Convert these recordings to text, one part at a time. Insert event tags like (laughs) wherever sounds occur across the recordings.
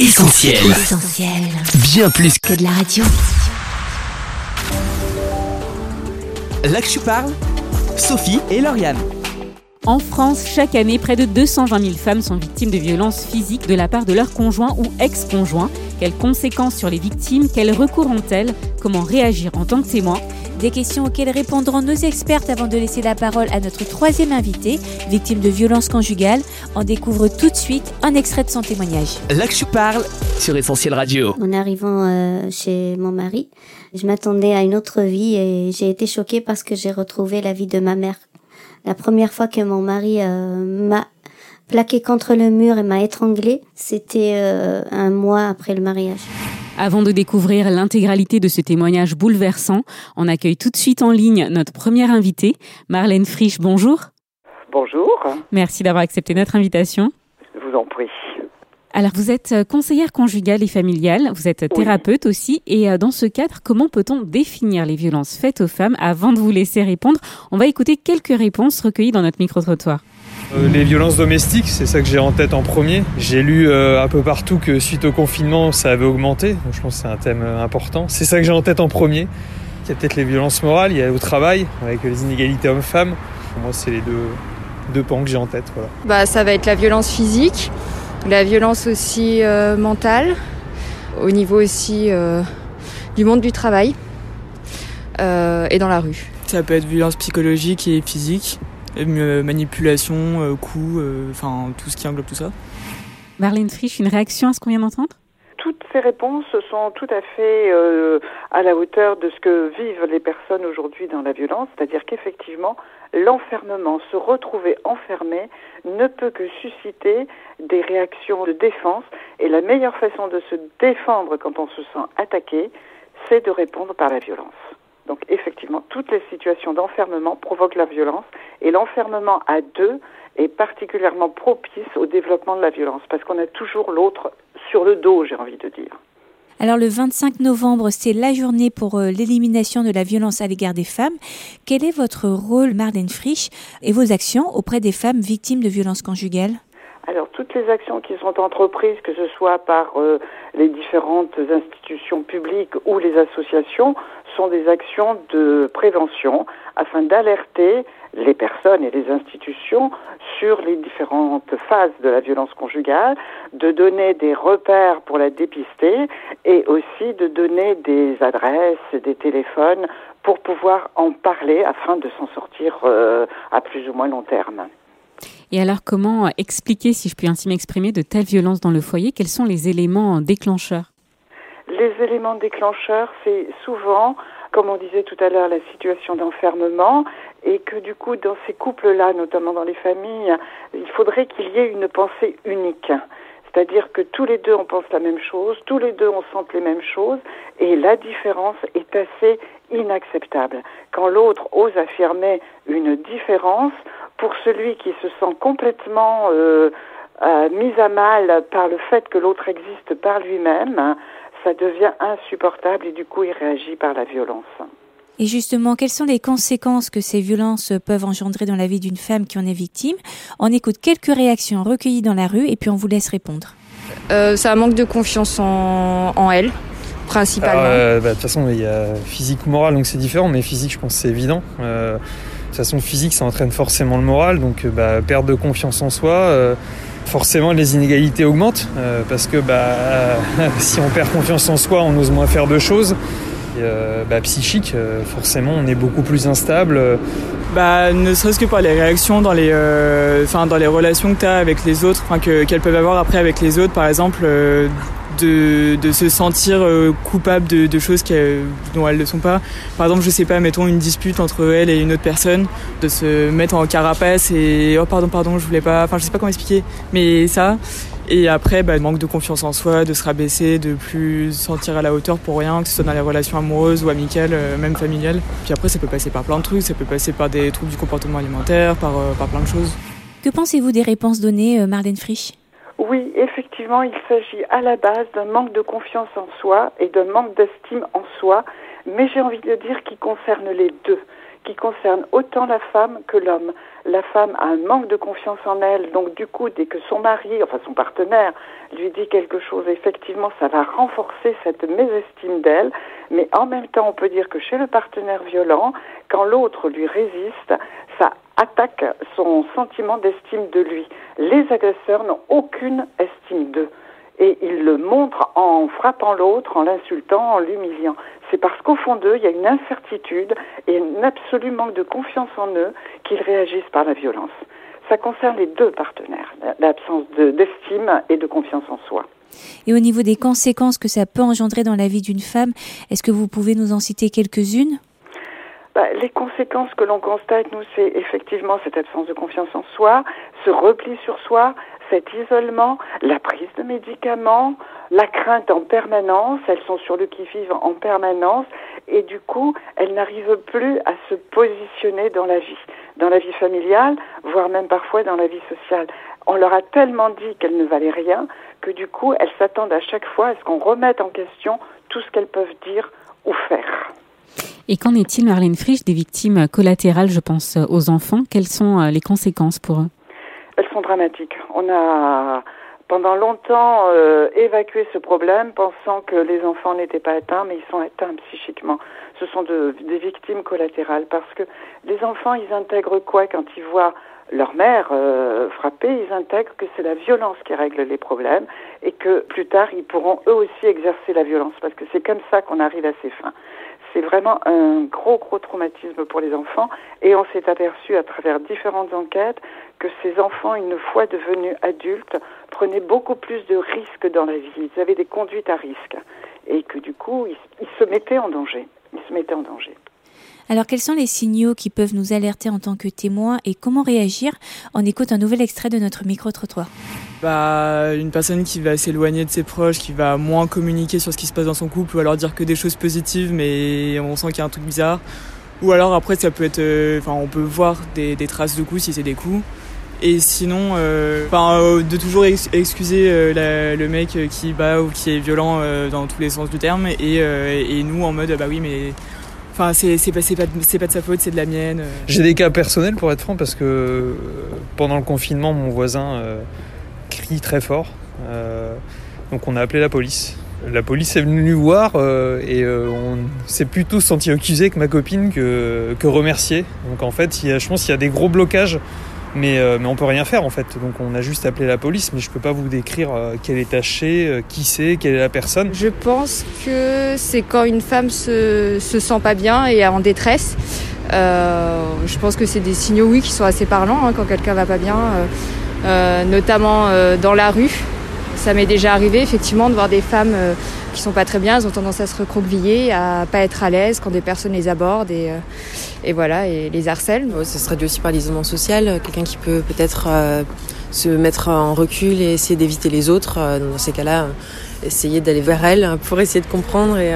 Essentiel. Essentiel. Bien plus que Que de la radio. là que je parle, Sophie et Lauriane. En France, chaque année, près de 220 000 femmes sont victimes de violences physiques de la part de leur conjoint ou ex-conjoint. Quelles conséquences sur les victimes? Quels recours ont-elles? Comment réagir en tant que témoin? Des questions auxquelles répondront nos expertes avant de laisser la parole à notre troisième invité, victime de violences conjugales. On découvre tout de suite un extrait de son témoignage. Là que je parle sur Essentiel Radio. En arrivant euh, chez mon mari, je m'attendais à une autre vie et j'ai été choquée parce que j'ai retrouvé la vie de ma mère. La première fois que mon mari euh, m'a plaqué contre le mur et m'a étranglée, c'était euh, un mois après le mariage. Avant de découvrir l'intégralité de ce témoignage bouleversant, on accueille tout de suite en ligne notre première invitée, Marlène Frisch. Bonjour. Bonjour, Merci d'avoir accepté notre invitation. je vous en prie. Alors, vous êtes euh, conseillère conjugale et familiale, vous êtes thérapeute aussi, et euh, dans ce cadre, comment peut-on définir les violences faites aux femmes Avant de vous laisser répondre, on va écouter quelques réponses recueillies dans notre micro-trottoir. Euh, Les violences domestiques, c'est ça que j'ai en tête en premier. J'ai lu euh, un peu partout que suite au confinement, ça avait augmenté. Donc je pense que c'est un thème important. C'est ça que j'ai en tête en premier. Il y a peut-être les violences morales, il y a au travail, avec les inégalités hommes-femmes. Pour moi, c'est les deux, deux pans que j'ai en tête. Voilà. Bah, ça va être la violence physique, la violence aussi euh, mentale, au niveau aussi euh, du monde du travail euh, et dans la rue. Ça peut être violence psychologique et physique, et, euh, manipulation, euh, coups, euh, enfin tout ce qui englobe tout ça. Marlène Frisch, une réaction à ce qu'on vient d'entendre? Toutes ces réponses sont tout à fait euh, à la hauteur de ce que vivent les personnes aujourd'hui dans la violence, c'est-à-dire qu'effectivement, l'enfermement, se retrouver enfermé, ne peut que susciter des réactions de défense, et la meilleure façon de se défendre quand on se sent attaqué, c'est de répondre par la violence. Donc effectivement, toutes les situations d'enfermement provoquent la violence, et l'enfermement à deux est particulièrement propice au développement de la violence, parce qu'on a toujours l'autre sur le dos, j'ai envie de dire. Alors le 25 novembre, c'est la journée pour euh, l'élimination de la violence à l'égard des femmes. Quel est votre rôle, Marlène Frisch, et vos actions auprès des femmes victimes de violences conjugales? Alors toutes les actions qui sont entreprises, que ce soit par euh, les différentes institutions publiques ou les associations, sont des actions de prévention afin d'alerter les personnes et les institutions sur les différentes phases de la violence conjugale, de donner des repères pour la dépister et aussi de donner des adresses, des téléphones pour pouvoir en parler afin de s'en sortir euh, à plus ou moins long terme. Et alors, comment expliquer, si je puis ainsi m'exprimer, de telles violences dans le foyer? Quels sont les éléments déclencheurs? Les éléments déclencheurs, c'est souvent, comme on disait tout à l'heure, la situation d'enfermement et que du coup, dans ces couples-là, notamment dans les familles, il faudrait qu'il y ait une pensée unique. C'est-à-dire que tous les deux on pense la même chose, tous les deux on sente les mêmes choses, et la différence est assez inacceptable. Quand l'autre ose affirmer une différence, pour celui qui se sent complètement euh, euh, mis à mal par le fait que l'autre existe par lui-même, ça devient insupportable et du coup il réagit par la violence. Et justement, quelles sont les conséquences que ces violences peuvent engendrer dans la vie d'une femme qui en est victime? On écoute quelques réactions recueillies dans la rue et puis on vous laisse répondre. Euh, ça manque de confiance en, en elle, principalement. Euh, bah, de toute façon, il y a physique ou moral, donc c'est différent, mais physique, je pense que c'est évident. Euh, de toute façon, physique, ça entraîne forcément le moral, donc euh, bah, perte de confiance en soi. euh, forcément, les inégalités augmentent, euh, parce que bah, (laughs) si on perd confiance en soi, on ose moins faire de choses. Euh, bah, psychique, euh, forcément, on est beaucoup plus instable. Bah, ne serait-ce que par les réactions dans les, euh, enfin dans les relations que tu as avec les autres, qu'elles peuvent avoir après avec les autres, par exemple, de, de se sentir euh, coupable de, de choses qu'elles- dont elles ne sont pas. Par exemple, je sais pas, mettons une dispute entre elle et une autre personne, de se mettre en carapace et oh pardon pardon, je voulais pas, enfin je sais pas comment expliquer, mais ça. Et après, bah, manque de confiance en soi, de se rabaisser, de plus se sentir à la hauteur pour rien, que ce soit dans les relations amoureuses ou amicales, euh, même familiales. Puis après, ça peut passer par plein de trucs, ça peut passer par des troubles du comportement alimentaire, par, euh, par plein de choses. Que pensez-vous des réponses données, euh, Marlène Frisch? Oui, effectivement, il s'agit à la base d'un manque de confiance en soi et d'un manque d'estime en soi, mais j'ai envie de dire qui concerne les deux, qui concerne autant la femme que l'homme. La femme a un manque de confiance en elle, donc du coup, dès que son mari, enfin son partenaire, lui dit quelque chose, effectivement, ça va renforcer cette mésestime d'elle, mais en même temps, on peut dire que chez le partenaire violent, quand l'autre lui résiste, ça attaque son sentiment d'estime de lui. Les agresseurs n'ont aucune estime d'eux et ils le montrent en frappant l'autre, en l'insultant, en l'humiliant. C'est parce qu'au fond d'eux, il y a une incertitude et un absolu manque de confiance en eux qu'ils réagissent par la violence. Ça concerne les deux partenaires, l'absence d'estime et de confiance en soi. Et au niveau des conséquences que ça peut engendrer dans la vie d'une femme, est-ce que vous pouvez nous en citer quelques-unes? Bah, les conséquences que l'on constate, nous, c'est effectivement cette absence de confiance en soi, ce repli sur soi, cet isolement, la prise de médicaments, la crainte en permanence, elles sont sur le qui-vive en permanence et du coup, elles n'arrivent plus à se positionner dans la vie, dans la vie familiale, voire même parfois dans la vie sociale. On leur a tellement dit qu'elles ne valaient rien que du coup, elles s'attendent à chaque fois à ce qu'on remette en question tout ce qu'elles peuvent dire ou faire. Et qu'en est-il, Marlène Frisch, des victimes collatérales, je pense aux enfants? Quelles sont euh, les conséquences pour eux? Elles sont dramatiques. On a pendant longtemps euh, évacué ce problème pensant que les enfants n'étaient pas atteints, mais ils sont atteints psychiquement. Ce sont des victimes collatérales parce que les enfants, ils intègrent quoi quand ils voient leur mère euh, frappée, ils intègrent que c'est la violence qui règle les problèmes et que plus tard, ils pourront eux aussi exercer la violence parce que c'est comme ça qu'on arrive à ces fins c'est vraiment un gros, gros traumatisme pour les enfants. Et on s'est aperçu à travers différentes enquêtes que ces enfants, une fois devenus adultes, prenaient beaucoup plus de risques dans la vie. Ils avaient des conduites à risque. Et que du coup, ils, se mettaient en danger. Ils se mettaient en danger. Alors, quels sont les signaux qui peuvent nous alerter en tant que témoins et comment réagir? On écoute un nouvel extrait de notre micro-trottoir. Bah, une personne qui va s'éloigner de ses proches, qui va moins communiquer sur ce qui se passe dans son couple, ou alors dire que des choses positives, mais on sent qu'il y a un truc bizarre. Ou alors après, ça peut être, euh, enfin, on peut voir des, traces de coups si c'est des coups. Et sinon, euh, euh, de toujours excuser le mec qui bat ou qui est violent dans tous les sens du terme, et, nous en mode bah oui mais Enfin, c'est pas, pas, de sa faute, c'est de la mienne. J'ai des cas personnels pour être franc parce que pendant le confinement, mon voisin crie très fort. donc on a appelé la police. La police est venue nous voir et on s'est plutôt senti accusé que ma copine que, que remercié. Donc en fait, je pense qu'il y a des gros blocages mais, euh, mais on peut rien faire en fait. Donc on a juste appelé la police, mais je peux pas vous décrire euh, quel est taché, euh, qui c'est, quelle est la personne. Je pense que c'est quand une femme se, se sent pas bien et est en détresse. je pense que c'est des signaux, oui, qui sont assez parlants hein, quand quelqu'un va pas bien, notamment dans la rue. Ça m'est déjà arrivé effectivement de voir des femmes qui sont pas très bien, elles ont tendance à se recroqueviller, à pas être à l'aise quand des personnes les abordent et, euh, voilà, et les harcèlent. Ça se traduit aussi par l'isolement social, quelqu'un qui peut peut-être euh, se mettre en recul et essayer d'éviter les autres. Euh, dans ces cas-là, essayer d'aller vers elle pour essayer de comprendre et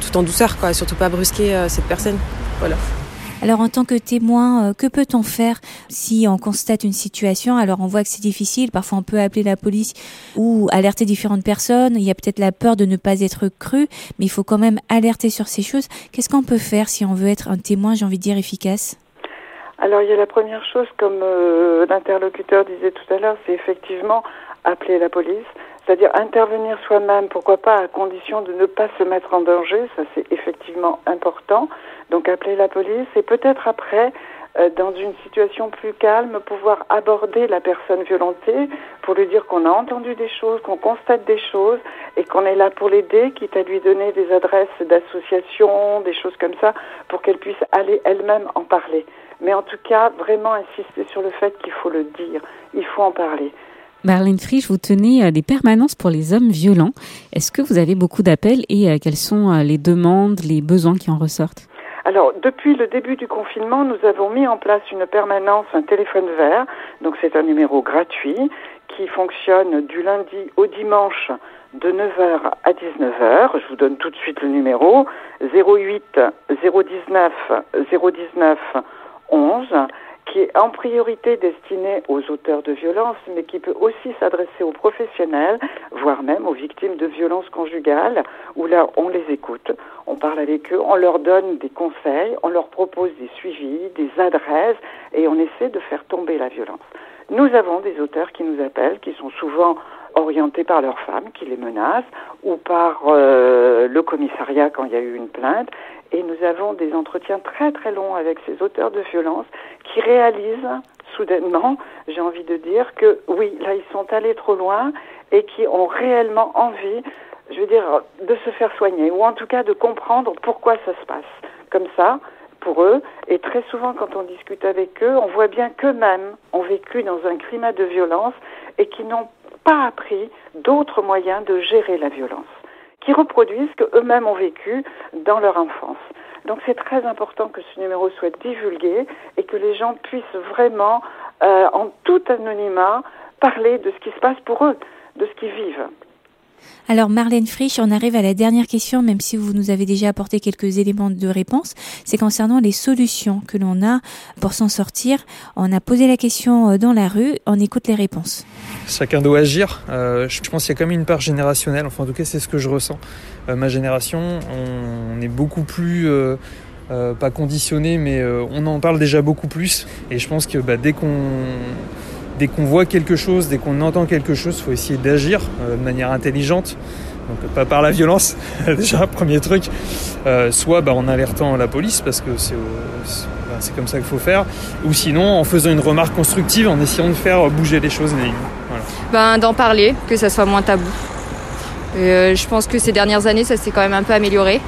tout en douceur, surtout pas brusquer cette personne. Voilà. Alors en tant que témoin, euh, que peut-on faire si on constate une situation? Alors on voit que c'est difficile, parfois on peut appeler la police ou alerter différentes personnes, il y a peut-être la peur de ne pas être cru, mais il faut quand même alerter sur ces choses. Qu'est-ce qu'on peut faire si on veut être un témoin, j'ai envie de dire, efficace? Alors il y a la première chose, comme euh, l'interlocuteur disait tout à l'heure, c'est effectivement appeler la police, c'est-à-dire intervenir soi-même, pourquoi pas à condition de ne pas se mettre en danger, ça c'est effectivement important. Donc appeler la police et peut-être après, euh, dans une situation plus calme, pouvoir aborder la personne violentée pour lui dire qu'on a entendu des choses, qu'on constate des choses et qu'on est là pour l'aider, quitte à lui donner des adresses d'associations, des choses comme ça, pour qu'elle puisse aller elle-même en parler. Mais en tout cas, vraiment insister sur le fait qu'il faut le dire, il faut en parler. Marlène Frisch, vous tenez euh, des permanences pour les hommes violents. Est-ce que vous avez beaucoup d'appels et euh, quelles sont les demandes, les besoins qui en ressortent? Alors, depuis le début du confinement, nous avons mis en place une permanence, un téléphone vert. Donc, c'est un numéro gratuit qui fonctionne du lundi au dimanche de 9h à 19h. Je vous donne tout de suite le numéro 08 019 019 11 qui est en priorité destiné aux auteurs de violences, mais qui peut aussi s'adresser aux professionnels, voire même aux victimes de violences conjugales, où là, on les écoute, on parle avec eux, on leur donne des conseils, on leur propose des suivis, des adresses, et on essaie de faire tomber la violence. Nous avons des auteurs qui nous appellent, qui sont souvent orientés par leurs femmes qui les menacent ou par euh, le commissariat quand il y a eu une plainte. Et nous avons des entretiens très très longs avec ces auteurs de violences qui réalisent soudainement, j'ai envie de dire, que oui, là ils sont allés trop loin et qui ont réellement envie, je veux dire, de se faire soigner ou en tout cas de comprendre pourquoi ça se passe comme ça pour eux. Et très souvent, quand on discute avec eux, on voit bien qu'eux-mêmes ont vécu dans un climat de violence et qui n'ont pas appris d'autres moyens de gérer la violence, qui reproduisent ce qu'eux-mêmes ont vécu dans leur enfance. Donc c'est très important que ce numéro soit divulgué et que les gens puissent vraiment, euh, en tout anonymat, parler de ce qui se passe pour eux, de ce qu'ils vivent. Alors Marlène Frisch, on arrive à la dernière question, même si vous nous avez déjà apporté quelques éléments de réponse. C'est concernant les solutions que l'on a pour s'en sortir. On a posé la question euh, dans la rue, on écoute les réponses. Chacun doit agir. Euh, je pense qu'il y a quand même une part générationnelle, enfin en tout cas c'est ce que je ressens. Euh, ma génération, on, est beaucoup plus... pas conditionné, mais on en parle déjà beaucoup plus. Et je pense que bah, dès qu'on dès qu'on voit quelque chose, dès qu'on entend quelque chose, il faut essayer d'agir euh, de manière intelligente. Donc pas par la violence, (laughs) déjà premier truc. Euh, soit bah, en alertant la police parce que c'est bah, c'est comme ça qu'il faut faire, ou sinon en faisant une remarque constructive, en essayant de faire bouger les choses. Voilà. Ben, d'en parler, que ça soit moins tabou. Euh, je pense que ces dernières années, ça s'est quand même un peu amélioré.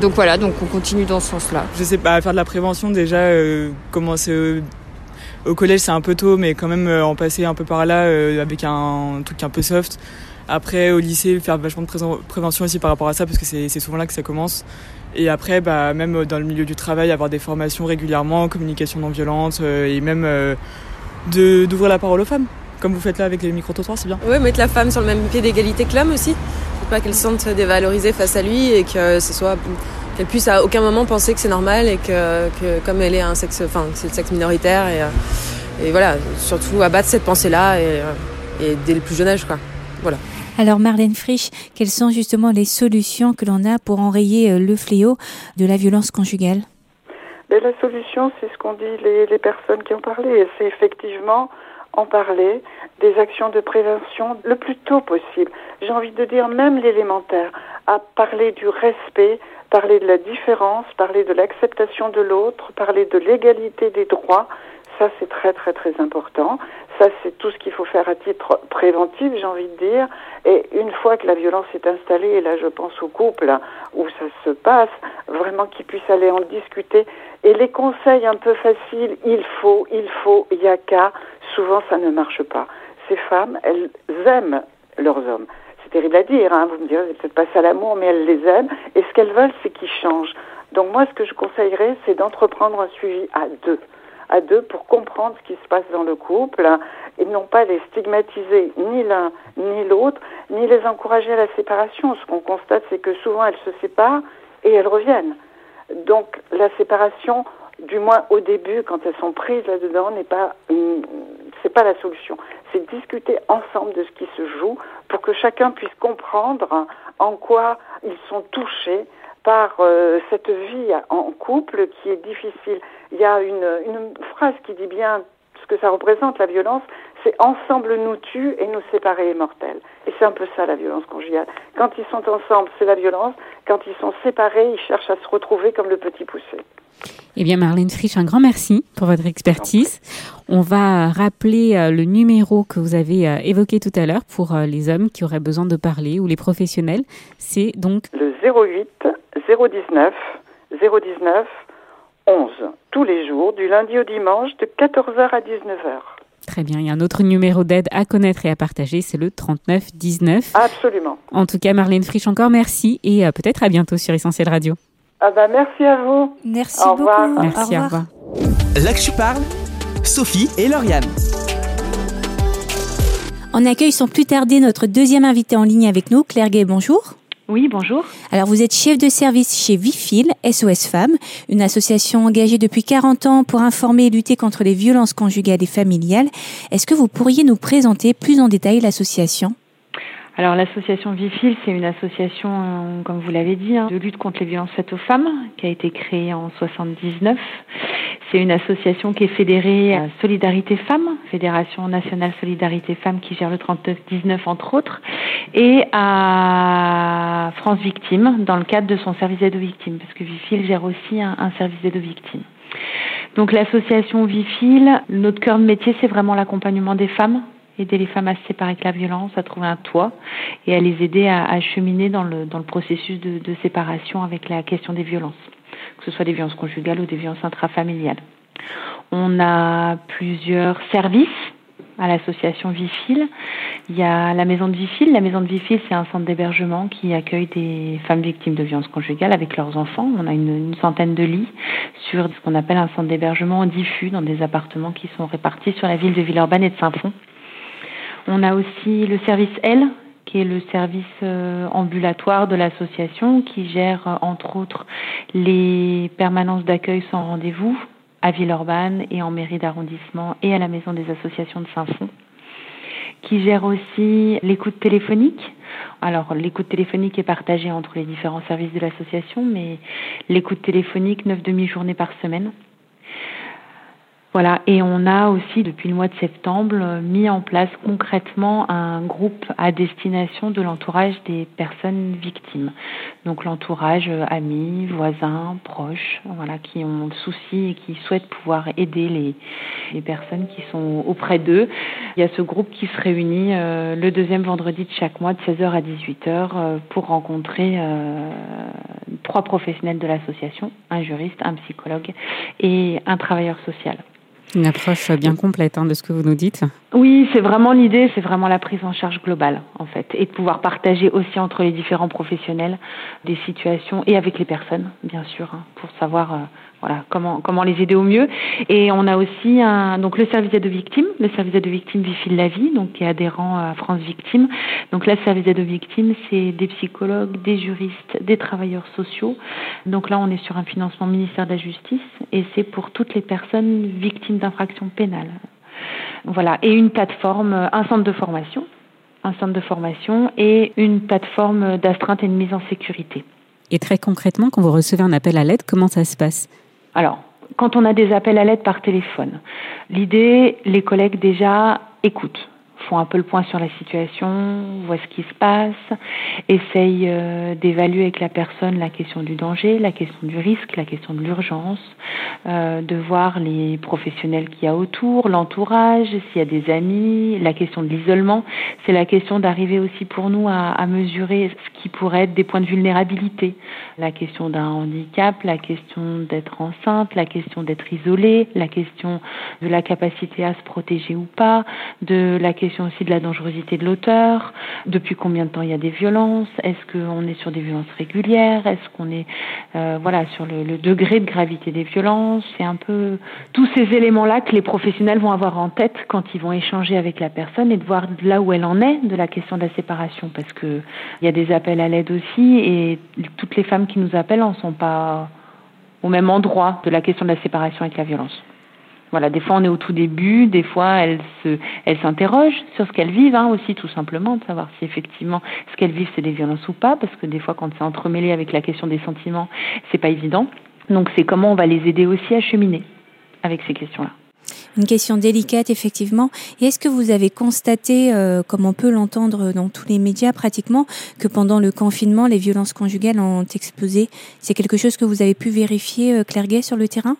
donc voilà, donc on continue dans ce sens-là. Je sais pas, faire de la prévention déjà, commencer au collège, c'est un peu tôt, mais quand même euh, en passer un peu par là euh, avec un, truc un peu soft. Après, au lycée, faire vachement de prévention aussi par rapport à ça, parce que c'est souvent là que ça commence. Et après, bah, même dans le milieu du travail, avoir des formations régulièrement, communication non violente, euh, et même d'ouvrir la parole aux femmes, comme vous faites là avec les micro-trottoirs, c'est bien. Oui, mettre la femme sur le même pied d'égalité que l'homme aussi. Faut pas qu'elle se sente dévalorisée face à lui et que ce soit qu'elle puisse à aucun moment penser que c'est normal et que, que, comme elle est un sexe, enfin c'est le sexe minoritaire et, euh, et voilà, surtout abattre cette pensée-là et, euh, et, dès le plus jeune âge quoi. Voilà. Alors Marlène Frisch, quelles sont justement les solutions que l'on a pour enrayer euh, le fléau de la violence conjugale? Ben, La solution, c'est ce qu'ont dit les, les personnes qui ont parlé, c'est effectivement en parler, des actions de prévention le plus tôt possible. J'ai envie de dire même l'élémentaire, à parler du respect, parler de la différence, parler de l'acceptation de l'autre, parler de l'égalité des droits. Ça, c'est très, très, très important. Ça, c'est tout ce qu'il faut faire à titre préventif, j'ai envie de dire. Et une fois que la violence est installée, et là, je pense au couple où ça se passe, vraiment qu'ils puissent aller en discuter. Et les conseils un peu faciles, il faut, il faut, il y a qu'à, souvent, ça ne marche pas. Ces femmes, elles aiment leurs hommes c'est terrible à dire, hein, vous me direz, c'est peut-être pas ça l'amour, mais elles les aiment, et ce qu'elles veulent, c'est qu'ils changent. Donc moi, ce que je conseillerais, c'est d'entreprendre un suivi à deux, à deux pour comprendre ce qui se passe dans le couple, et non pas les stigmatiser ni l'un ni l'autre, ni les encourager à la séparation. Ce qu'on constate, c'est que souvent elles se séparent et elles reviennent. Donc la séparation, du moins au début, quand elles sont prises là-dedans, n'est pas c'est pas la solution. C'est discuter ensemble de ce qui se joue pour que chacun puisse comprendre en quoi ils sont touchés par euh, cette vie en couple qui est difficile. Il y a une, une phrase qui dit bien ce que ça représente, la violence, c'est ensemble nous tue et nous séparer est mortel. Et c'est un peu ça la violence conjugale. Quand ils sont ensemble, c'est la violence. Quand ils sont séparés, ils cherchent à se retrouver comme le petit poussé. Eh bien, Marlène Frisch, un grand merci pour votre expertise. On va rappeler euh, le numéro que vous avez euh, évoqué tout à l'heure pour euh, les hommes qui auraient besoin de parler ou les professionnels. C'est donc le 08 019 019 11 tous les jours du lundi au dimanche de 14h à 19h. Très bien. Il y a un autre numéro d'aide à connaître et à partager, c'est le 39 19. Absolument. En tout cas, Marlène Frisch, encore merci et peut-être à bientôt sur Essentiel Radio. Ah bah merci à vous. Merci au beaucoup. Revoir. Merci, au revoir. Là que je parle, Sophie et Lauriane. On accueille sans plus tarder notre deuxième invité en ligne avec nous, Claire Gay, bonjour. Oui, bonjour. Alors, vous êtes chef de service chez Vifil, SOS Femmes, une association engagée depuis 40 ans pour informer et lutter contre les violences conjugales et familiales. Est-ce que vous pourriez nous présenter plus en détail l'association? Alors l'association Vifil, c'est une association, euh, comme vous l'avez dit, hein, de lutte contre les violences faites aux femmes, qui a été créée en 79. C'est une association qui est fédérée à Solidarité Femmes, Fédération nationale Solidarité Femmes, qui gère le 3919 entre autres, et à France Victimes, dans le cadre de son service d'aide aux victimes, parce que Vifil gère aussi un, un service d'aide aux victimes. Donc l'association Vifil, notre cœur de métier, c'est vraiment l'accompagnement des femmes aider les femmes à se séparer avec la violence, à trouver un toit et à les aider à, cheminer dans le, processus de, de séparation avec la question des violences, que ce soit des violences conjugales ou des violences intrafamiliales. On a plusieurs services à l'association Vifil. Il y a la maison de Vifil. La maison de Vifil, c'est un centre d'hébergement qui accueille des femmes victimes de violences conjugales avec leurs enfants. On a une, une centaine de lits sur ce qu'on appelle un centre d'hébergement diffus dans des appartements qui sont répartis sur la ville de Villeurbanne et de Saint-Fond. On a aussi le service L, qui est le service euh, ambulatoire de l'association, qui gère euh, entre autres les permanences d'accueil sans rendez-vous à Villeurbanne et en mairie d'arrondissement et à la maison des associations de Saint-Fond qui gère aussi l'écoute téléphonique. Alors l'écoute téléphonique est partagée entre les différents services de l'association, mais l'écoute téléphonique, neuf demi-journées par semaine. Voilà, et on a aussi depuis le mois de septembre mis en place concrètement un groupe à destination de l'entourage des personnes victimes. Donc l'entourage amis, voisins, proches, voilà, qui ont le souci et qui souhaitent pouvoir aider les, personnes qui sont auprès d'eux. Il y a ce groupe qui se réunit euh, le deuxième vendredi de chaque mois de 16h à 18h euh, pour rencontrer euh, trois professionnels de l'association, un juriste, un psychologue et un travailleur social. Une approche bien complète hein, de ce que vous nous dites. Oui, c'est vraiment l'idée, c'est vraiment la prise en charge globale en fait, et de pouvoir partager aussi entre les différents professionnels des situations et avec les personnes, bien sûr, hein, pour savoir euh, voilà comment comment les aider au mieux. Et on a aussi donc le service d'aide aux victimes, le service d'aide aux victimes Vifil la vie, donc qui est adhérent à France Victimes. Donc là, le service d'aide aux victimes, c'est des psychologues, des juristes, des travailleurs sociaux. Donc là, on est sur un financement ministère de la Justice et c'est pour toutes les personnes victimes d'infractions pénales. Voilà, et une plateforme, un centre de formation, un centre de formation et une plateforme d'astreinte et de mise en sécurité. Et très concrètement, quand vous recevez un appel à l'aide, comment ça se passe? Alors, quand on a des appels à l'aide par téléphone, l'idée, les collègues déjà écoutent font un peu le point sur la situation, voient ce qui se passe, essayent euh, d'évaluer avec la personne la question du danger, la question du risque, la question de l'urgence, euh, de voir les professionnels qu'il y a autour, l'entourage, s'il y a des amis, la question de l'isolement. C'est la question d'arriver aussi pour nous à, à, mesurer ce qui pourrait être des points de vulnérabilité, la question d'un handicap, la question d'être enceinte, la question d'être isolé, la question de la capacité à se protéger ou pas, de la question aussi de la dangerosité de l'auteur, depuis combien de temps il y a des violences, est-ce qu'on est sur des violences régulières, est-ce qu'on est euh, voilà sur le, degré de gravité des violences, c'est un peu tous ces éléments-là que les professionnels vont avoir en tête quand ils vont échanger avec la personne et de voir là où elle en est de la question de la séparation, parce que il y a des appels à l'aide aussi et toutes les femmes qui nous appellent en sont pas au même endroit de la question de la séparation avec la violence. Voilà, des fois on est au tout début, des fois elles se, elles s'interrogent sur ce qu'elles vivent hein, aussi tout simplement, de savoir si effectivement ce qu'elles vivent c'est des violences ou pas, parce que des fois quand c'est entremêlé avec la question des sentiments, c'est pas évident. Donc c'est comment on va les aider aussi à cheminer avec ces questions-là. Une question délicate, effectivement. Et est-ce que vous avez constaté, euh, comme on peut l'entendre dans tous les médias pratiquement, que pendant le confinement, les violences conjugales ont explosé? C'est quelque chose que vous avez pu vérifier, euh, Claire Gay, sur le terrain?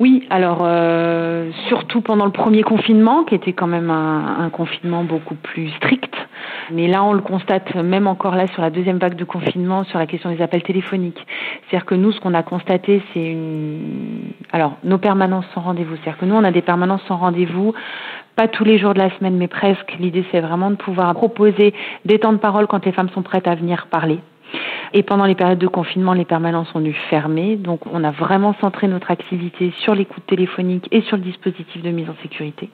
Oui, alors euh, surtout pendant le premier confinement, qui était quand même un, un, confinement beaucoup plus strict. Mais là, on le constate même encore là sur la deuxième vague de confinement, sur la question des appels téléphoniques. C'est-à-dire que nous, ce qu'on a constaté, c'est une... Alors, nos permanences sans rendez-vous. C'est-à-dire que nous, on a des permanences sans rendez-vous, pas tous les jours de la semaine, mais presque. L'idée, c'est vraiment de pouvoir proposer des temps de parole quand les femmes sont prêtes à venir parler. Et pendant les périodes de confinement, les permanences ont dû fermer. Donc, on a vraiment centré notre activité sur l'écoute téléphonique et sur le dispositif de mise en sécurité.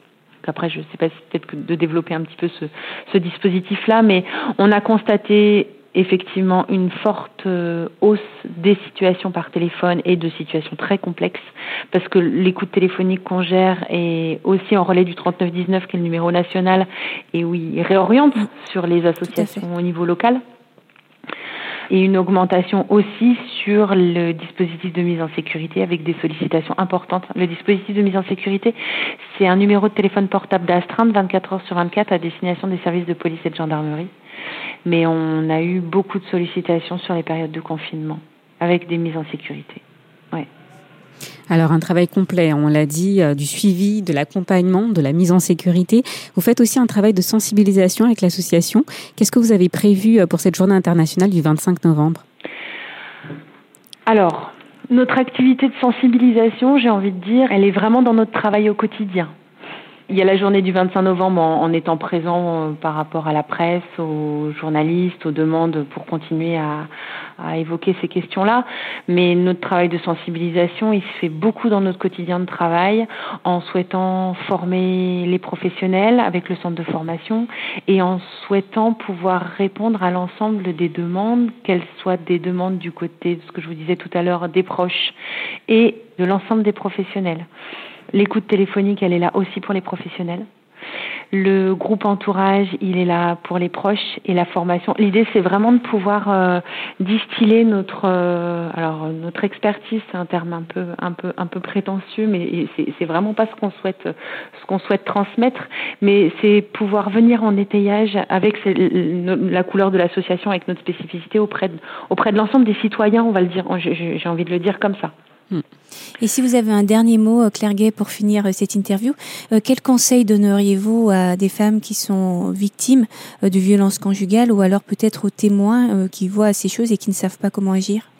Après, je ne sais pas si peut-être de développer un petit peu ce, ce dispositif-là, mais on a constaté effectivement une forte euh, hausse des situations par téléphone et de situations très complexes parce que l'écoute téléphonique qu'on gère est aussi en relais du 3919 qui est le numéro national et oui, il réoriente sur les associations au niveau local et une augmentation aussi sur le dispositif de mise en sécurité avec des sollicitations importantes. Le dispositif de mise en sécurité, c'est un numéro de téléphone portable d'astreinte 24 heures sur 24 à destination des services de police et de gendarmerie. Mais on a eu beaucoup de sollicitations sur les périodes de confinement avec des mises en sécurité. Ouais. Alors un travail complet, on l'a dit, euh, du suivi, de l'accompagnement, de la mise en sécurité. Vous faites aussi un travail de sensibilisation avec l'association. Qu'est-ce que vous avez prévu euh, pour cette journée internationale du 25 novembre? Alors, notre activité de sensibilisation, j'ai envie de dire, elle est vraiment dans notre travail au quotidien. Il y a la journée du 25 novembre en, étant présent euh, par rapport à la presse, aux journalistes, aux demandes pour continuer à, à évoquer ces questions-là. Mais notre travail de sensibilisation, il se fait beaucoup dans notre quotidien de travail en souhaitant former les professionnels avec le centre de formation et en souhaitant pouvoir répondre à l'ensemble des demandes, qu'elles soient des demandes du côté de ce que je vous disais tout à l'heure des proches et de l'ensemble des professionnels. L'écoute téléphonique, elle est là aussi pour les professionnels. Le groupe entourage, il est là pour les proches et la formation. L'idée, c'est vraiment de pouvoir euh, distiller notre, euh, alors notre expertise, c'est un terme un peu, un peu, un peu prétentieux, mais c'est vraiment pas ce qu'on souhaite, ce qu'on souhaite transmettre, mais c'est pouvoir venir en étayage avec la couleur de l'association, avec notre spécificité auprès de, auprès de l'ensemble des citoyens, on va le dire. J'ai envie de le dire comme ça. Et si vous avez un dernier mot, euh, Claire Gay, pour finir euh, cette interview, euh, quel conseil donneriez-vous à des femmes qui sont victimes de violences conjugales ou alors peut-être aux témoins qui voient ces choses et qui ne savent pas comment agir?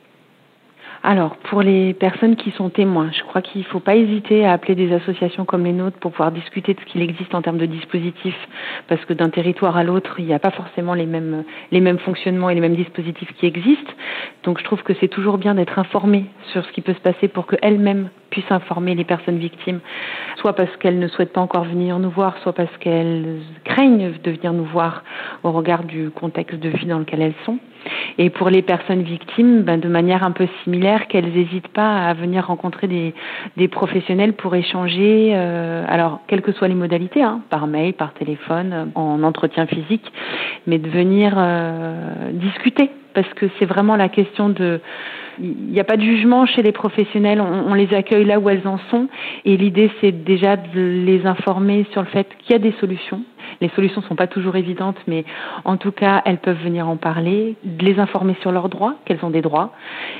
Alors, pour les personnes qui sont témoins, je crois qu'il ne faut pas hésiter à appeler des associations comme les nôtres pour pouvoir discuter de ce qu'il existe en termes de dispositifs, parce que d'un territoire à l'autre, il n'y a pas forcément les mêmes, fonctionnements et les mêmes dispositifs qui existent. Donc, je trouve que c'est toujours bien d'être informé sur ce qui peut se passer pour qu'elles-mêmes puissent informer les personnes victimes, soit parce qu'elles ne souhaitent pas encore venir nous voir, soit parce qu'elles craignent de venir nous voir au regard du contexte de vie dans lequel elles sont. Et pour les personnes victimes, ben, de manière un peu similaire, qu'elles n'hésitent pas à venir rencontrer des, des professionnels pour échanger, euh, alors quelles que soient les modalités, hein, par mail, par téléphone, en entretien physique, mais de venir euh, discuter, parce que c'est vraiment la question de il n'y a pas de jugement chez les professionnels, on, les accueille là où elles en sont. Et l'idée c'est déjà de les informer sur le fait qu'il y a des solutions, les solutions ne sont pas toujours évidentes, mais en tout cas, elles peuvent venir en parler, de les informer sur leurs droits, qu'elles ont des droits,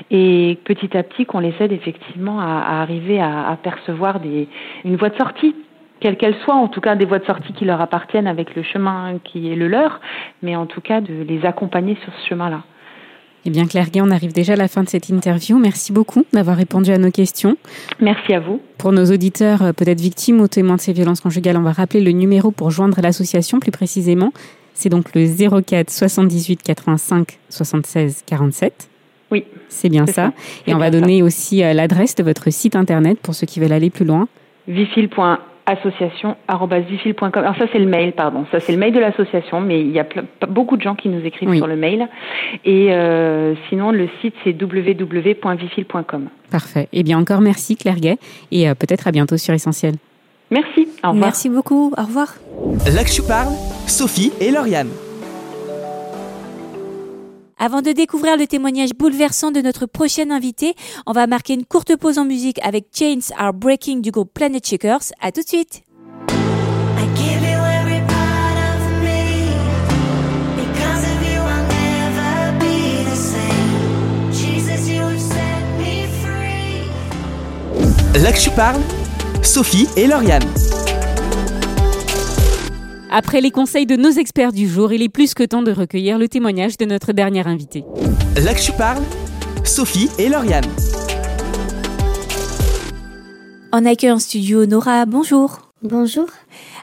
et petit à petit qu'on les aide effectivement à, arriver à, à percevoir des, une voie de sortie. Quelle qu'elle soit, en tout cas des voies de sortie qui leur appartiennent avec le chemin qui est le leur, mais en tout cas de les accompagner sur ce chemin-là. Eh bien, Claire Gay, on arrive déjà à la fin de cette interview. Merci beaucoup d'avoir répondu à nos questions. Merci à vous. Pour nos auditeurs, euh, peut-être victimes ou témoins de ces violences conjugales, on va rappeler le numéro pour joindre l'association plus précisément. C'est donc le 04 78 85 76 47. Oui. C'est bien ça. ça. Et on va donner ça. aussi euh, l'adresse de votre site internet pour ceux qui veulent aller plus loin. association@vifil.com. Alors ça c'est le mail, pardon. Ça c'est le mail de l'association, mais il y a beaucoup de gens qui nous écrivent oui. sur le mail. Et euh, sinon le site c'est www.vifil.com. Parfait. Eh bien encore merci Claire Gay et euh, peut-être à bientôt sur Essentiel. Merci. Au revoir. Merci beaucoup. Au revoir. Là que je parle, Sophie et Lauriane. Avant de découvrir le témoignage bouleversant de notre prochaine invité, on va marquer une courte pause en musique avec Chains Are Breaking du groupe Planet Shakers. À tout de suite. Là que je parle, Sophie et Lauriane. Après les conseils de nos experts du jour, il est plus que temps de recueillir le témoignage de notre dernière invitée. Là que je parle, Sophie et Lauriane. On accueille en studio Nora, bonjour. Bonjour.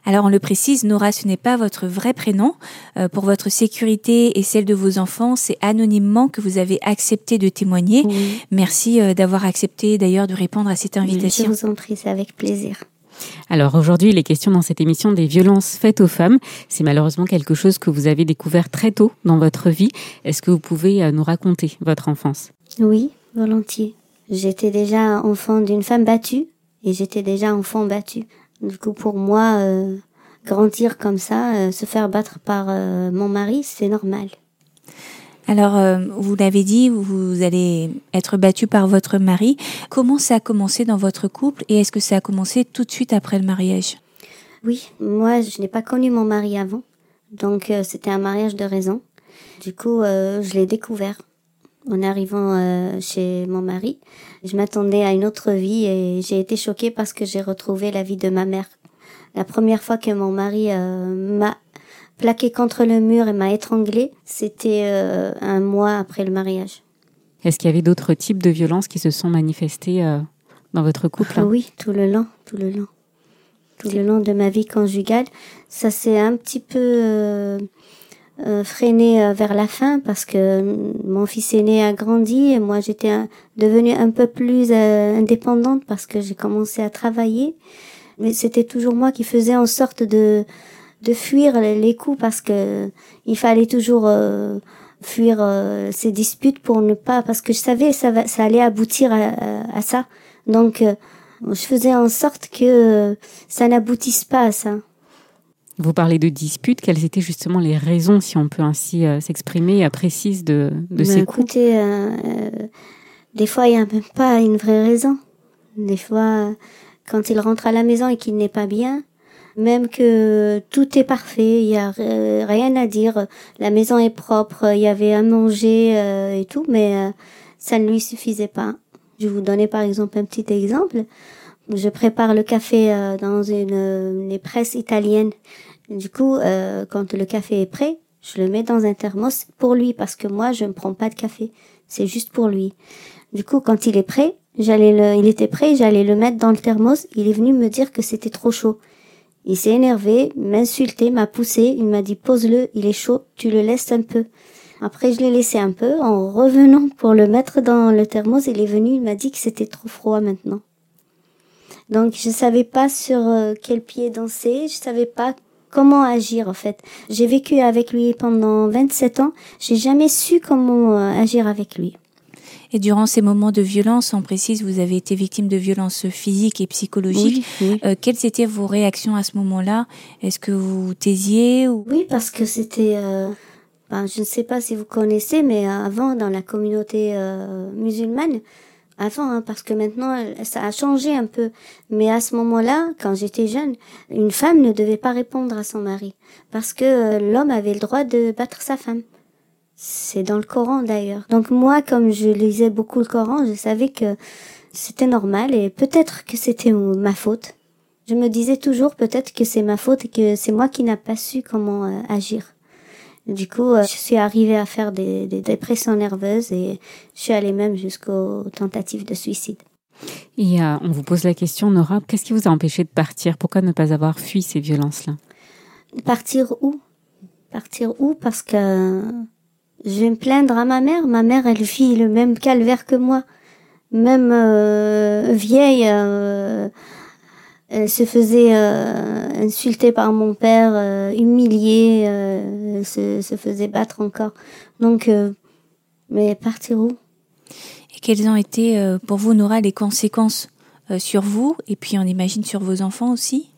Alors on le précise, Nora, ce n'est pas votre vrai prénom. Euh, pour votre sécurité et celle de vos enfants, c'est anonymement que vous avez accepté de témoigner. Oui. Merci euh, d'avoir accepté d'ailleurs de répondre à cette invitation. Je vous en prie, c'est avec plaisir. Alors aujourd'hui, il est question dans cette émission des violences faites aux femmes. C'est malheureusement quelque chose que vous avez découvert très tôt dans votre vie. Est-ce que vous pouvez euh, nous raconter votre enfance? Oui, volontiers. J'étais déjà enfant d'une femme battue et j'étais déjà enfant battu. Du coup, pour moi, euh, grandir comme ça, euh, se faire battre par mon mari, c'est normal. Alors, euh, vous l'avez dit, vous allez être battu par votre mari. Comment ça a commencé dans votre couple et est-ce que ça a commencé tout de suite après le mariage? Oui, moi, je n'ai pas connu mon mari avant. Donc, euh, c'était un mariage de raison. Du coup, euh, je l'ai découvert en arrivant chez mon mari. Je m'attendais à une autre vie et j'ai été choquée parce que j'ai retrouvé la vie de ma mère. La première fois que mon mari m'a plaqué contre le mur et m'a étranglé, c'était euh, un mois après le mariage. Est-ce qu'il y avait d'autres types de violences qui se sont manifestées euh, dans votre couple ah Oui, tout le long, tout le long. Tout le long de ma vie conjugale. Ça s'est un petit peu euh, freiné vers la fin parce que mon fils aîné a grandi et moi j'étais devenue un peu plus indépendante parce que j'ai commencé à travailler. Mais c'était toujours moi qui faisais en sorte de de fuir les coups parce que il fallait toujours euh, fuir euh, ces disputes pour ne pas parce que je savais ça va, ça allait aboutir à, ça. Donc euh, je faisais en sorte que ça n'aboutisse pas à ça. Vous parlez de disputes. Quelles étaient justement les raisons si on peut ainsi s'exprimer précises de, de ces coups? écoutez des fois il n'y a même pas une vraie raison. Des fois quand il rentre à la maison et qu'il n'est pas bien même que tout est parfait, il y a rien à dire. La maison est propre, il y avait à manger euh, et tout, mais euh, ça ne lui suffisait pas. Je vous donner par exemple un petit exemple. Je prépare le café euh, dans une, une presse italienne. Du coup, quand le café est prêt, je le mets dans un thermos pour lui parce que moi je ne prends pas de café, c'est juste pour lui. Du coup, quand il est prêt, j'allais le, il était prêt, j'allais le mettre dans le thermos. Il est venu me dire que c'était trop chaud. Il s'est énervé, m'a insulté, m'a poussé, il m'a dit pose-le, il est chaud, tu le laisses un peu. Après je l'ai laissé un peu, en revenant pour le mettre dans le thermos, il est venu, il m'a dit que c'était trop froid maintenant. Donc je savais pas sur euh, quel pied danser, je savais pas comment agir en fait. J'ai vécu avec lui pendant 27 ans, j'ai jamais su comment euh, agir avec lui. Et durant ces moments de violence, on précise, vous avez été victime de violences physiques et psychologiques. Euh, quelles étaient vos réactions à ce moment-là? Est-ce que vous taisiez ou... Oui, parce que c'était... Euh, ben, je ne sais pas si vous connaissez, mais avant, dans la communauté euh, musulmane, avant, hein, parce que maintenant, ça a changé un peu. Mais à ce moment-là, quand j'étais jeune, une femme ne devait pas répondre à son mari, parce que l'homme avait le droit de battre sa femme. C'est dans le Coran d'ailleurs. Donc moi, comme je lisais beaucoup le Coran, je savais que c'était normal et peut-être que c'était ma faute. Je me disais toujours peut-être que c'est ma faute et que c'est moi qui n'a pas su comment euh, agir. Du coup, euh, je suis arrivée à faire des, des, dépressions nerveuses et je suis allée même jusqu'aux tentatives de suicide. Et euh, on vous pose la question, Nora, qu'est-ce qui vous a empêché de partir? Pourquoi ne pas avoir fui ces violences-là? Partir où? Partir où? Parce que je vais me plaindre à ma mère. Ma mère, elle vit le même calvaire que moi. Même euh, vieille, euh, elle se faisait euh, insulter par mon père, euh, humilier, elle se, se, faisait battre encore. Donc, mais partir où? Et quelles ont été pour vous, Nora, les conséquences sur vous? Et puis on imagine sur vos enfants aussi?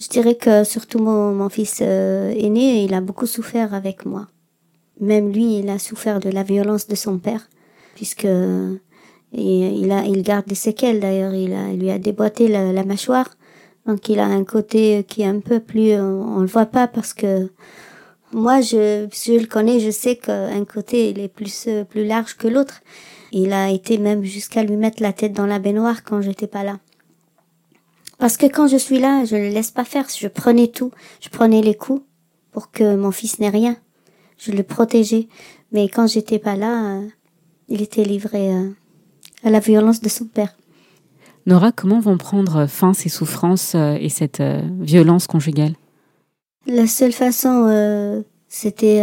Je dirais que surtout mon, mon fils aîné, il a beaucoup souffert avec moi. Même lui, il a souffert de la violence de son père, puisque il, a, il garde des séquelles d'ailleurs. Il, a, lui a déboîté la, mâchoire, donc il a un côté qui est un peu plus, on, le voit pas parce que moi, je, je le connais, je sais qu'un côté il est plus plus large que l'autre. Il a été même jusqu'à lui mettre la tête dans la baignoire quand j'étais pas là. Parce que quand je suis là, je le laisse pas faire. Je prenais tout. Je prenais les coups pour que mon fils n'ait rien je le protégeais. Mais quand j'étais pas là, euh, il était livré euh, à la violence de son père. Nora, comment vont prendre fin ces souffrances euh, et cette violence conjugale? La seule façon, c'était,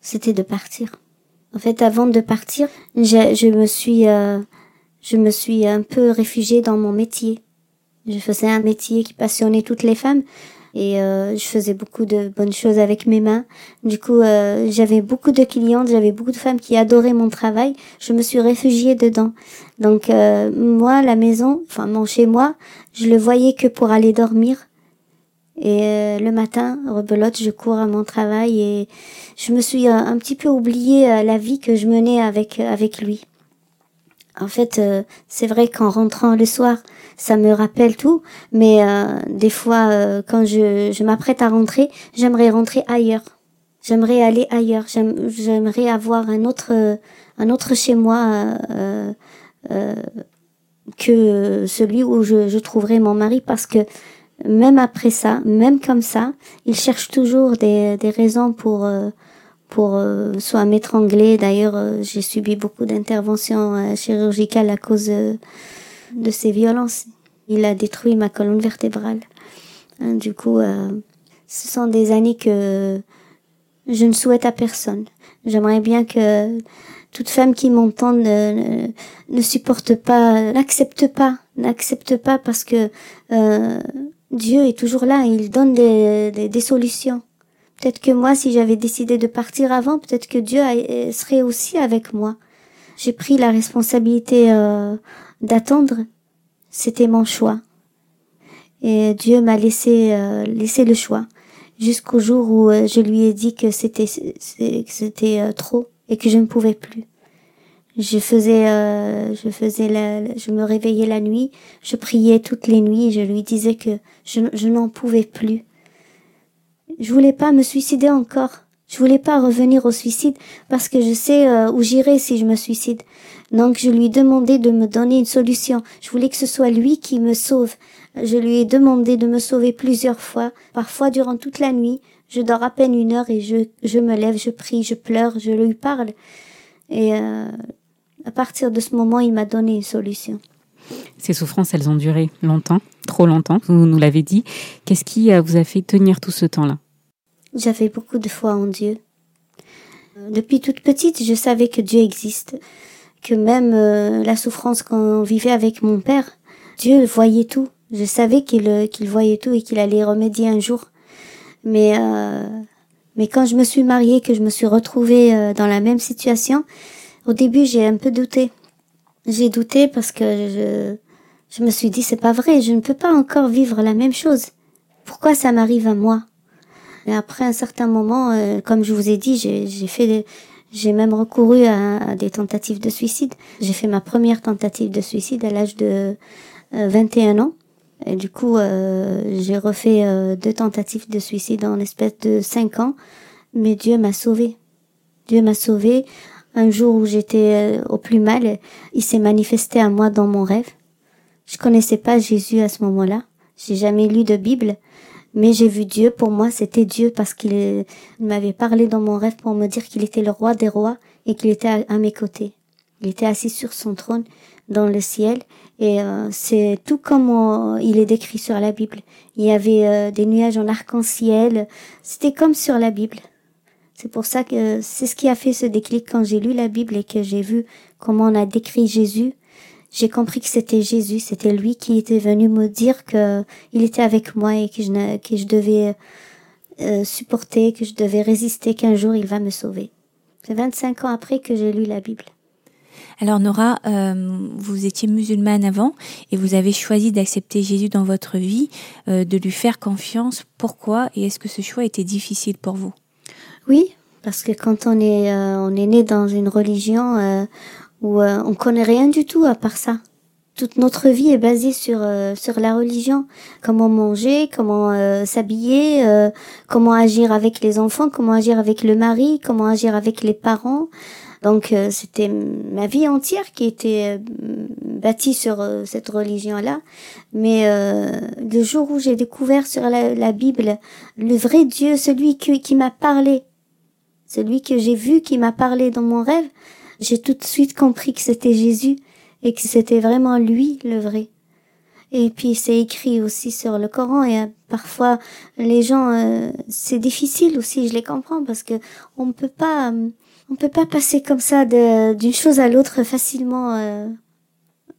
c'était de partir. En fait, avant de partir, je, je me suis, je me suis un peu réfugiée dans mon métier. Je faisais un métier qui passionnait toutes les femmes et euh, je faisais beaucoup de bonnes choses avec mes mains. Du coup, euh, j'avais beaucoup de clientes, j'avais beaucoup de femmes qui adoraient mon travail. Je me suis réfugiée dedans. Donc euh, moi, la maison, enfin mon chez moi, je le voyais que pour aller dormir. Et le matin, rebelote, je cours à mon travail et je me suis un petit peu oublié la vie que je menais avec avec lui. En fait, c'est vrai qu'en rentrant le soir, ça me rappelle tout. Mais euh, des fois, euh, quand je, je m'apprête à rentrer, j'aimerais rentrer ailleurs. J'aimerais aller ailleurs. J'aimerais avoir un autre, un autre chez moi euh, que celui où je, je trouverai mon mari, parce que même après ça, même comme ça, il cherche toujours des, des raisons pour pour soit m'étrangler. D'ailleurs, j'ai subi beaucoup d'interventions chirurgicales à cause de ces violences. Il a détruit ma colonne vertébrale. Hein, du coup, euh, ce sont des années que je ne souhaite à personne. J'aimerais bien que toute femme qui m'entend ne, supporte pas, n'accepte pas, n'accepte pas parce que euh, Dieu est toujours là, il donne des, des, des solutions. Peut-être que moi, si j'avais décidé de partir avant, peut-être que Dieu serait aussi avec moi. J'ai pris la responsabilité euh, d'attendre. C'était mon choix. Et Dieu m'a laissé euh, laissé le choix jusqu'au jour où euh, je lui ai dit que c'était c'était euh, trop et que je ne pouvais plus. Je faisais je faisais la, je me réveillais la nuit, je priais toutes les nuits, je lui disais que je n'en pouvais plus. Je voulais pas me suicider encore. Je voulais pas revenir au suicide parce que je sais où j'irai si je me suicide. Donc je lui demandais de me donner une solution. Je voulais que ce soit lui qui me sauve. Je lui ai demandé de me sauver plusieurs fois, parfois durant toute la nuit. Je dors à peine une heure et je, je me lève, je prie, je pleure, je lui parle. Et euh, à partir de ce moment, il m'a donné une solution. Ces souffrances, elles ont duré longtemps, trop longtemps, vous nous l'avez dit. Qu'est-ce qui euh, vous a fait tenir tout ce temps-là? J'avais beaucoup de foi en Dieu. Depuis toute petite, je savais que Dieu existe que même euh, la souffrance qu'on vivait avec mon père, Dieu voyait tout. Je savais qu'il euh, qu'il voyait tout et qu'il allait remédier un jour. Mais euh, mais quand je me suis mariée, que je me suis retrouvée dans la même situation, au début j'ai un peu douté. J'ai douté parce que je je me suis dit c'est pas vrai, je ne peux pas encore vivre la même chose. Pourquoi ça m'arrive à moi? Et après un certain moment, comme je vous ai dit, j'ai fait j'ai même recouru à, des tentatives de suicide. J'ai fait ma première tentative de suicide à l'âge de 21 euh, ans. Et du coup, euh, j'ai refait euh, deux tentatives de suicide en espèce de 5 ans. Mais Dieu m'a sauvé. Dieu m'a sauvé. Un jour où j'étais au plus mal, il s'est manifesté à moi dans mon rêve. Je connaissais pas Jésus à ce moment-là. J'ai jamais lu de Bible. Mais j'ai vu Dieu, pour moi c'était Dieu parce qu'il m'avait parlé dans mon rêve pour me dire qu'il était le roi des rois et qu'il était à, mes côtés. Il était assis sur son trône dans le ciel et euh, c'est tout comme il est décrit sur la Bible. Il y avait euh, des nuages en arc-en-ciel, c'était comme sur la Bible. C'est pour ça que c'est ce qui a fait ce déclic quand j'ai lu la Bible et que j'ai vu comment on a décrit Jésus j'ai compris que c'était Jésus, c'était lui qui était venu me dire que il était avec moi et que je, que je devais euh, supporter, que je devais résister, qu'un jour il va me sauver. C'est 25 ans après que j'ai lu la Bible. Alors Nora, euh, vous étiez musulmane avant et vous avez choisi d'accepter Jésus dans votre vie, euh, de lui faire confiance. Pourquoi et est-ce que ce choix était difficile pour vous? Oui, parce que quand on est on est né dans une religion, où euh, on connaît rien du tout à part ça. Toute notre vie est basée sur euh, sur la religion, comment manger, comment euh, s'habiller, comment agir avec les enfants, comment agir avec le mari, comment agir avec les parents. Donc c'était ma vie entière qui était bâtie sur cette religion-là. Mais le jour où j'ai découvert sur la, la, Bible le vrai Dieu, celui qui, qui m'a parlé, celui que j'ai vu qui m'a parlé dans mon rêve, j'ai tout de suite compris que c'était Jésus et que c'était vraiment lui le vrai. Et puis c'est écrit aussi sur le Coran et euh, parfois les gens euh, c'est difficile aussi, je les comprends parce que on peut pas on peut pas passer comme ça d'une chose à l'autre facilement. Euh.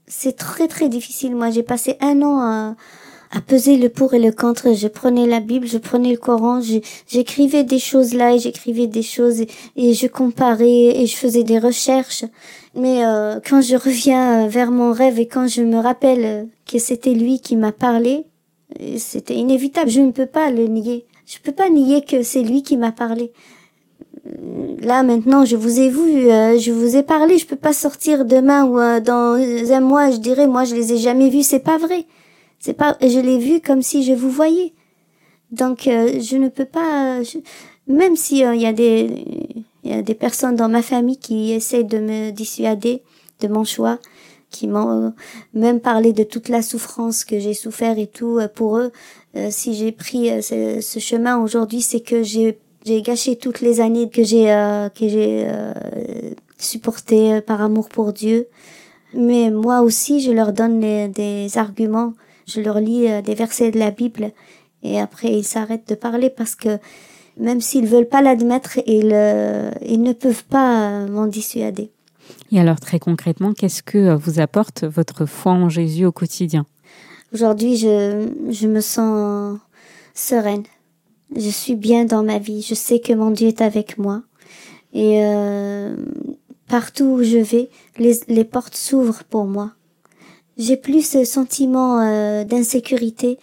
c'est très très difficile. Moi, j'ai passé un an à, à peser le pour et le contre. Je prenais la Bible, je prenais le Coran, j'écrivais des choses là et j'écrivais des choses et, je comparais et je faisais des recherches. Mais euh, quand je reviens vers mon rêve et quand je me rappelle que c'était lui qui m'a parlé, c'était inévitable. Je ne peux pas le nier. Je peux pas nier que c'est lui qui m'a parlé. Là maintenant, je vous ai vu, euh, je vous ai parlé. Je peux pas sortir demain ou euh, dans un mois. Je dirais, moi, je les ai jamais vus. C'est pas vrai. C'est pas, je l'ai vu comme si je vous voyais. Donc, euh, je ne peux pas, même si il y a des, il y a des personnes dans ma famille qui essaient de me dissuader de mon choix, qui m'ont même parlé de toute la souffrance que j'ai souffert et tout. Pour eux, si j'ai pris ce, ce chemin aujourd'hui, c'est que j'ai j'ai gâché toutes les années que j'ai euh, que j'ai euh, supportées par amour pour Dieu. Mais moi aussi, je leur donne des arguments. Je leur lis euh, des versets de la Bible et après ils s'arrêtent de parler parce que même s'ils veulent pas l'admettre, ils euh, ils ne peuvent pas m'en dissuader. Et alors très concrètement, qu'est-ce que vous apporte votre foi en Jésus au quotidien? Aujourd'hui, je je me sens sereine je suis bien dans ma vie. Je sais que mon Dieu est avec moi. Et euh, partout où je vais, les, les portes s'ouvrent pour moi. J'ai plus ce sentiment euh, d'insécurité.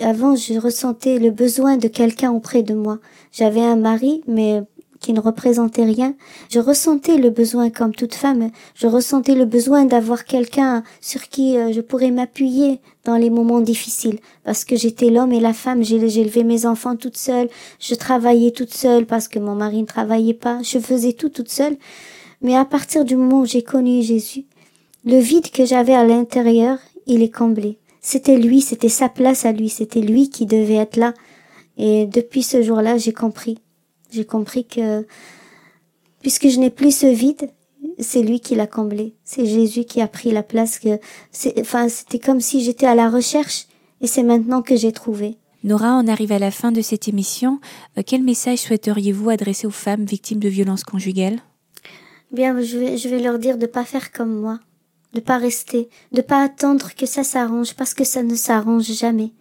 Avant, je ressentais le besoin de quelqu'un auprès de moi. J'avais un mari, mais qui ne représentait rien. Je ressentais le besoin, comme toute femme, je ressentais le besoin d'avoir quelqu'un sur qui euh, je pourrais m'appuyer dans les moments difficiles, parce que j'étais l'homme et la femme, j'ai élevé mes enfants toute seule, je travaillais toute seule parce que mon mari ne travaillait pas, je faisais tout toute seule. Mais à partir du moment où j'ai connu Jésus, le vide que j'avais à l'intérieur, il est comblé. C'était lui, c'était sa place à lui, c'était lui qui devait être là. Et depuis ce jour-là, j'ai compris j'ai compris que puisque je n'ai plus ce vide, c'est lui qui l'a comblé. C'est Jésus qui a pris la place que enfin c'était comme si j'étais à la recherche et c'est maintenant que j'ai trouvé. Nora, on arrive à la fin de cette émission. Euh, quel message souhaiteriez-vous adresser aux femmes victimes de violences conjugales? Bien, je vais, je vais leur dire de pas faire comme moi, de pas rester, de pas attendre que ça s'arrange parce que ça ne s'arrange jamais.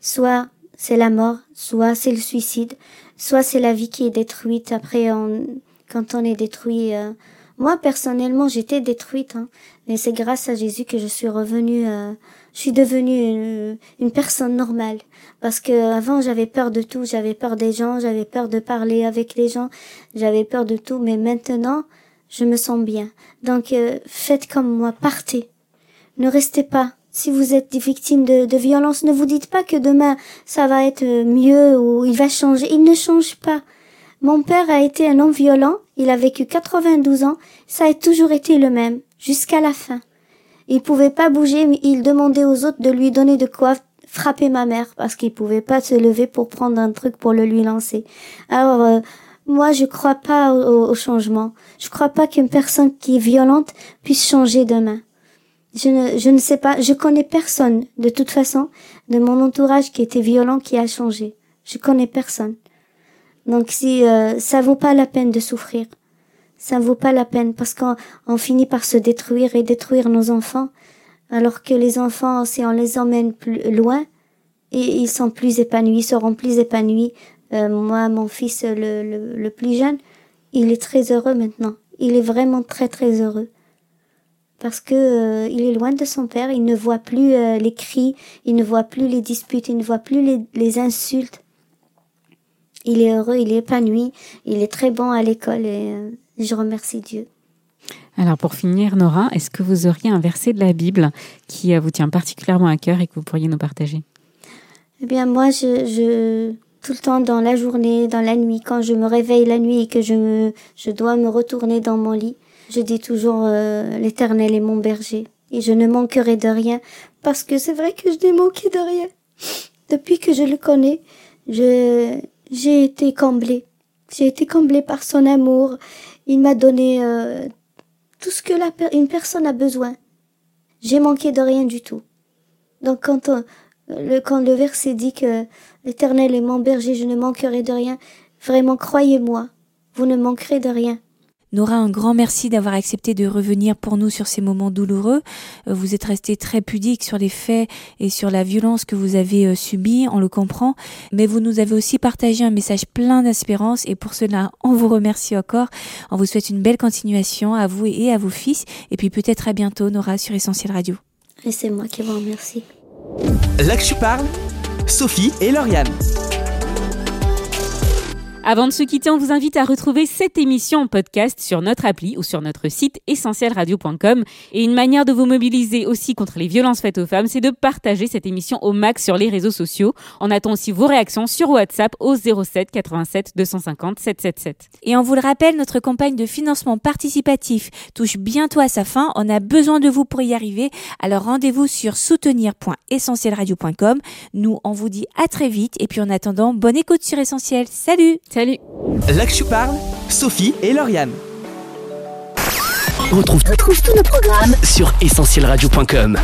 Soit c'est la mort, soit c'est le suicide, soit c'est la vie qui est détruite. Après, on, quand on est détruit, euh, moi personnellement, j'étais détruite, hein, mais c'est grâce à Jésus que je suis revenue. Euh, je suis devenue une, personne normale parce que avant j'avais peur de tout, j'avais peur des gens, j'avais peur de parler avec les gens, j'avais peur de tout, mais maintenant je me sens bien. Donc euh, faites comme moi, partez, ne restez pas si vous êtes victime de, de violence, ne vous dites pas que demain ça va être mieux ou il va changer. Il ne change pas. Mon père a été un homme violent, il a vécu 92 ans, ça a toujours été le même, jusqu'à la fin. Il pouvait pas bouger, mais il demandait aux autres de lui donner de quoi frapper ma mère, parce qu'il pouvait pas se lever pour prendre un truc pour le lui lancer. Alors, euh, moi, je crois pas au, au changement. Je crois pas qu'une personne qui est violente puisse changer demain. Je ne, je ne sais pas, je connais personne, de toute façon, de mon entourage qui était violent, qui a changé. Je connais personne. Donc si euh, ça vaut pas la peine de souffrir, ça vaut pas la peine parce qu'on finit par se détruire et détruire nos enfants, alors que les enfants, si on les emmène plus loin, et ils sont plus épanouis, seront plus épanouis. Euh, moi, mon fils, le, le, le plus jeune, il est très heureux maintenant. Il est vraiment très très heureux. Parce que euh, il est loin de son père, il ne voit plus euh, les cris, il ne voit plus les disputes, il ne voit plus les, les, insultes. Il est heureux, il est épanoui, il est très bon à l'école et je remercie Dieu. Alors pour finir, Nora, est-ce que vous auriez un verset de la Bible qui vous tient particulièrement à cœur et que vous pourriez nous partager? Eh bien moi, je, je tout le temps dans la journée, dans la nuit, quand je me réveille la nuit et que je me, je dois me retourner dans mon lit, je dis toujours euh, l'Éternel est mon berger et je ne manquerai de rien parce que c'est vrai que je n'ai manqué de rien. Depuis que je le connais, je j'ai été comblée. J'ai été comblée par son amour. Il m'a donné euh, tout ce que la une personne a besoin. J'ai manqué de rien du tout. Donc quand le quand le verset dit que l'Éternel est mon berger, je ne manquerai de rien, vraiment croyez-moi, vous ne manquerez de rien. Nora, un grand merci d'avoir accepté de revenir pour nous sur ces moments douloureux. Euh, vous êtes resté très pudique sur les faits et sur la violence que vous avez euh, subie, on le comprend, mais vous nous avez aussi partagé un message plein d'espérance et pour cela, on vous remercie encore. On vous souhaite une belle continuation à vous et à vos fils et puis peut-être à bientôt Nora sur Essentiel Radio. Et c'est moi qui vous remercie. Là parle, Sophie et Lauriane. Avant de se quitter, on vous invite à retrouver cette émission en podcast sur notre appli ou sur notre site essentielradio.com. Et une manière de vous mobiliser aussi contre les violences faites aux femmes, c'est de partager cette émission au max sur les réseaux sociaux. On attend aussi vos réactions sur WhatsApp au 07 87 250 777. Et on vous le rappelle, notre campagne de financement participatif touche bientôt à sa fin. On a besoin de vous pour y arriver. Alors rendez-vous sur soutenir.essentielradio.com. Nous, on vous dit à très vite. Et puis en attendant, bonne écoute sur Essentiel. Salut! Salut Là que je parle, Sophie et Lauriane. On retrouve, tous nos programmes sur essentielradio.com.